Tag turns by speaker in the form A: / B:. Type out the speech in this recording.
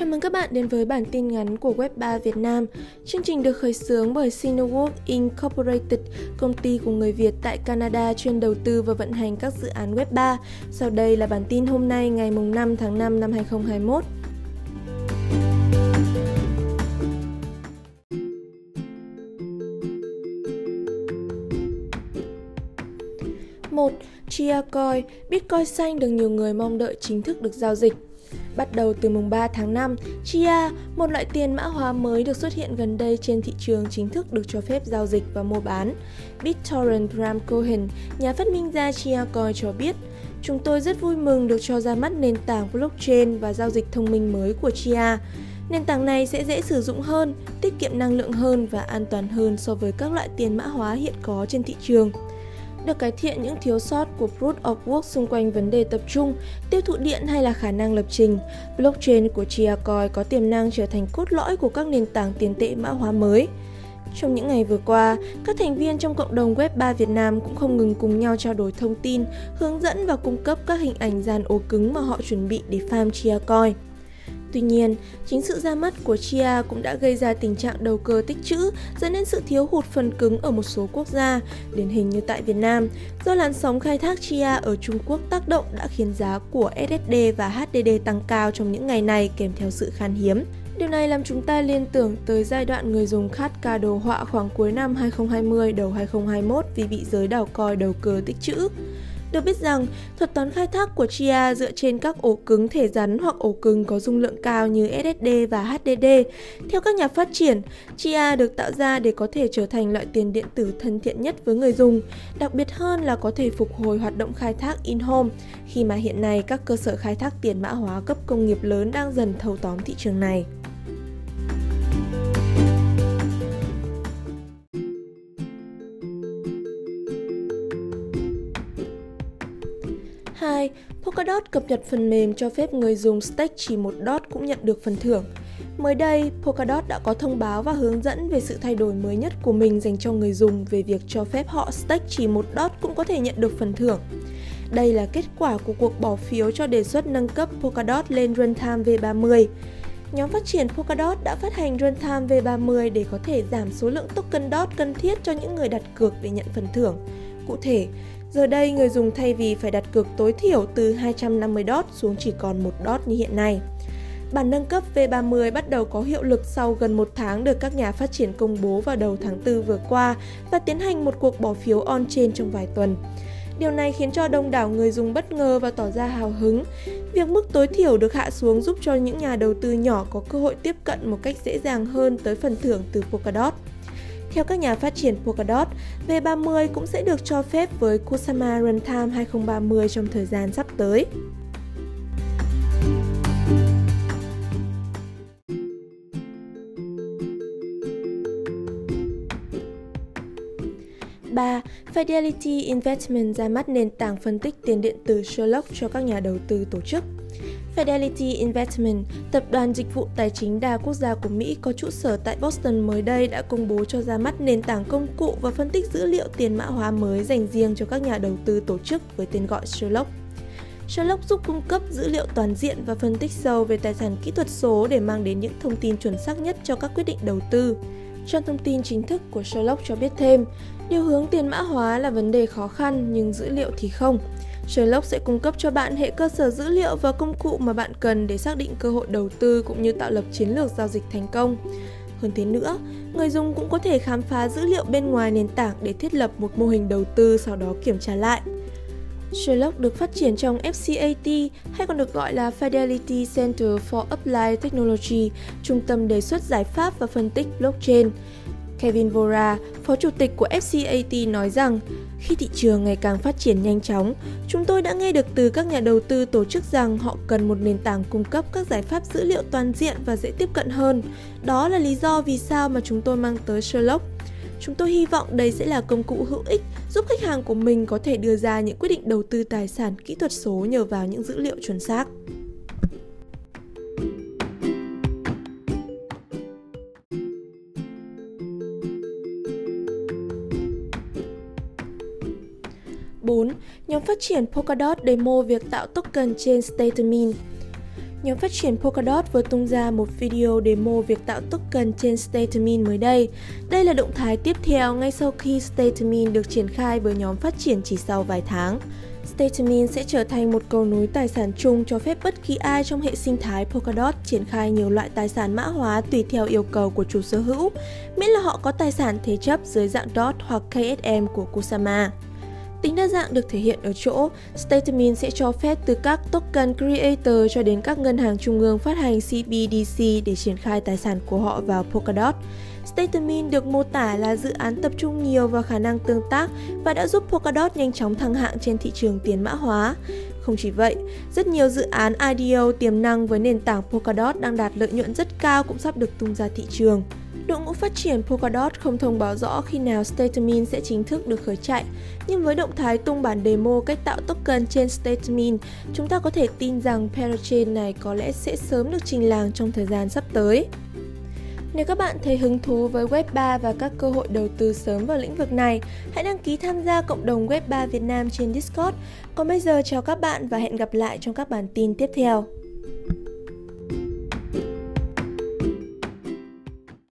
A: Chào mừng các bạn đến với bản tin ngắn của Web3 Việt Nam. Chương trình được khởi xướng bởi Cineworld Incorporated, công ty của người Việt tại Canada chuyên đầu tư và vận hành các dự án Web3. Sau đây là bản tin hôm nay ngày 5 tháng 5 năm 2021. một Chia Coin, Bitcoin xanh được nhiều người mong đợi chính thức được giao dịch. Bắt đầu từ mùng 3 tháng 5, Chia, một loại tiền mã hóa mới được xuất hiện gần đây trên thị trường chính thức được cho phép giao dịch và mua bán. BitTorrent Ram Cohen, nhà phát minh ra Chia Coin cho biết, Chúng tôi rất vui mừng được cho ra mắt nền tảng blockchain và giao dịch thông minh mới của Chia. Nền tảng này sẽ dễ sử dụng hơn, tiết kiệm năng lượng hơn và an toàn hơn so với các loại tiền mã hóa hiện có trên thị trường được cải thiện những thiếu sót của Proof of Work xung quanh vấn đề tập trung, tiêu thụ điện hay là khả năng lập trình. Blockchain của Chiacoin có tiềm năng trở thành cốt lõi của các nền tảng tiền tệ mã hóa mới. Trong những ngày vừa qua, các thành viên trong cộng đồng Web3 Việt Nam cũng không ngừng cùng nhau trao đổi thông tin, hướng dẫn và cung cấp các hình ảnh dàn ổ cứng mà họ chuẩn bị để farm Chiacoin. Tuy nhiên, chính sự ra mắt của Chia cũng đã gây ra tình trạng đầu cơ tích trữ, dẫn đến sự thiếu hụt phần cứng ở một số quốc gia, điển hình như tại Việt Nam. Do làn sóng khai thác Chia ở Trung Quốc tác động đã khiến giá của SSD và HDD tăng cao trong những ngày này kèm theo sự khan hiếm. Điều này làm chúng ta liên tưởng tới giai đoạn người dùng khát ca đồ họa khoảng cuối năm 2020 đầu 2021 vì bị giới đảo coi đầu cơ tích trữ. Được biết rằng, thuật toán khai thác của Chia dựa trên các ổ cứng thể rắn hoặc ổ cứng có dung lượng cao như SSD và HDD. Theo các nhà phát triển, Chia được tạo ra để có thể trở thành loại tiền điện tử thân thiện nhất với người dùng, đặc biệt hơn là có thể phục hồi hoạt động khai thác in-home, khi mà hiện nay các cơ sở khai thác tiền mã hóa cấp công nghiệp lớn đang dần thâu tóm thị trường này. 2. Polkadot cập nhật phần mềm cho phép người dùng stake chỉ một dot cũng nhận được phần thưởng. Mới đây, Polkadot đã có thông báo và hướng dẫn về sự thay đổi mới nhất của mình dành cho người dùng về việc cho phép họ stake chỉ một dot cũng có thể nhận được phần thưởng. Đây là kết quả của cuộc bỏ phiếu cho đề xuất nâng cấp Polkadot lên Runtime V30. Nhóm phát triển Polkadot đã phát hành Runtime V30 để có thể giảm số lượng token DOT cần thiết cho những người đặt cược để nhận phần thưởng. Cụ thể, Giờ đây, người dùng thay vì phải đặt cược tối thiểu từ 250 DOT xuống chỉ còn một DOT như hiện nay. Bản nâng cấp V30 bắt đầu có hiệu lực sau gần một tháng được các nhà phát triển công bố vào đầu tháng 4 vừa qua và tiến hành một cuộc bỏ phiếu on-chain trong vài tuần. Điều này khiến cho đông đảo người dùng bất ngờ và tỏ ra hào hứng. Việc mức tối thiểu được hạ xuống giúp cho những nhà đầu tư nhỏ có cơ hội tiếp cận một cách dễ dàng hơn tới phần thưởng từ Polkadot. Theo các nhà phát triển Polkadot, V30 cũng sẽ được cho phép với Kusama Runtime 2030 trong thời gian sắp tới. ba Fidelity Investment ra mắt nền tảng phân tích tiền điện tử Sherlock cho các nhà đầu tư tổ chức. Fidelity Investment, tập đoàn dịch vụ tài chính đa quốc gia của Mỹ có trụ sở tại Boston mới đây đã công bố cho ra mắt nền tảng công cụ và phân tích dữ liệu tiền mã hóa mới dành riêng cho các nhà đầu tư tổ chức với tên gọi Sherlock. Sherlock giúp cung cấp dữ liệu toàn diện và phân tích sâu về tài sản kỹ thuật số để mang đến những thông tin chuẩn xác nhất cho các quyết định đầu tư. Trang thông tin chính thức của Sherlock cho biết thêm, điều hướng tiền mã hóa là vấn đề khó khăn nhưng dữ liệu thì không. Sherlock sẽ cung cấp cho bạn hệ cơ sở dữ liệu và công cụ mà bạn cần để xác định cơ hội đầu tư cũng như tạo lập chiến lược giao dịch thành công. Hơn thế nữa, người dùng cũng có thể khám phá dữ liệu bên ngoài nền tảng để thiết lập một mô hình đầu tư sau đó kiểm tra lại. Sherlock được phát triển trong FCAT hay còn được gọi là Fidelity Center for Applied Technology, trung tâm đề xuất giải pháp và phân tích blockchain. Kevin Vora, phó chủ tịch của FCAT nói rằng, khi thị trường ngày càng phát triển nhanh chóng, chúng tôi đã nghe được từ các nhà đầu tư tổ chức rằng họ cần một nền tảng cung cấp các giải pháp dữ liệu toàn diện và dễ tiếp cận hơn. Đó là lý do vì sao mà chúng tôi mang tới Sherlock. Chúng tôi hy vọng đây sẽ là công cụ hữu ích giúp khách hàng của mình có thể đưa ra những quyết định đầu tư tài sản kỹ thuật số nhờ vào những dữ liệu chuẩn xác. Nhóm phát triển Polkadot demo việc tạo token trên Statement. Nhóm phát triển Polkadot vừa tung ra một video demo việc tạo token trên Statemin mới đây. Đây là động thái tiếp theo ngay sau khi Statemin được triển khai bởi nhóm phát triển chỉ sau vài tháng. Statemin sẽ trở thành một cầu nối tài sản chung cho phép bất kỳ ai trong hệ sinh thái Polkadot triển khai nhiều loại tài sản mã hóa tùy theo yêu cầu của chủ sở hữu, miễn là họ có tài sản thế chấp dưới dạng DOT hoặc KSM của Kusama. Tính đa dạng được thể hiện ở chỗ, Statement sẽ cho phép từ các token creator cho đến các ngân hàng trung ương phát hành CBDC để triển khai tài sản của họ vào Polkadot. Statement được mô tả là dự án tập trung nhiều vào khả năng tương tác và đã giúp Polkadot nhanh chóng thăng hạng trên thị trường tiền mã hóa. Không chỉ vậy, rất nhiều dự án IDO tiềm năng với nền tảng Polkadot đang đạt lợi nhuận rất cao cũng sắp được tung ra thị trường. Đội ngũ phát triển Polkadot không thông báo rõ khi nào Statemin sẽ chính thức được khởi chạy, nhưng với động thái tung bản demo cách tạo token trên Statemin, chúng ta có thể tin rằng Parachain này có lẽ sẽ sớm được trình làng trong thời gian sắp tới. Nếu các bạn thấy hứng thú với Web3 và các cơ hội đầu tư sớm vào lĩnh vực này, hãy đăng ký tham gia cộng đồng Web3 Việt Nam trên Discord. Còn bây giờ chào các bạn và hẹn gặp lại trong các bản tin tiếp theo.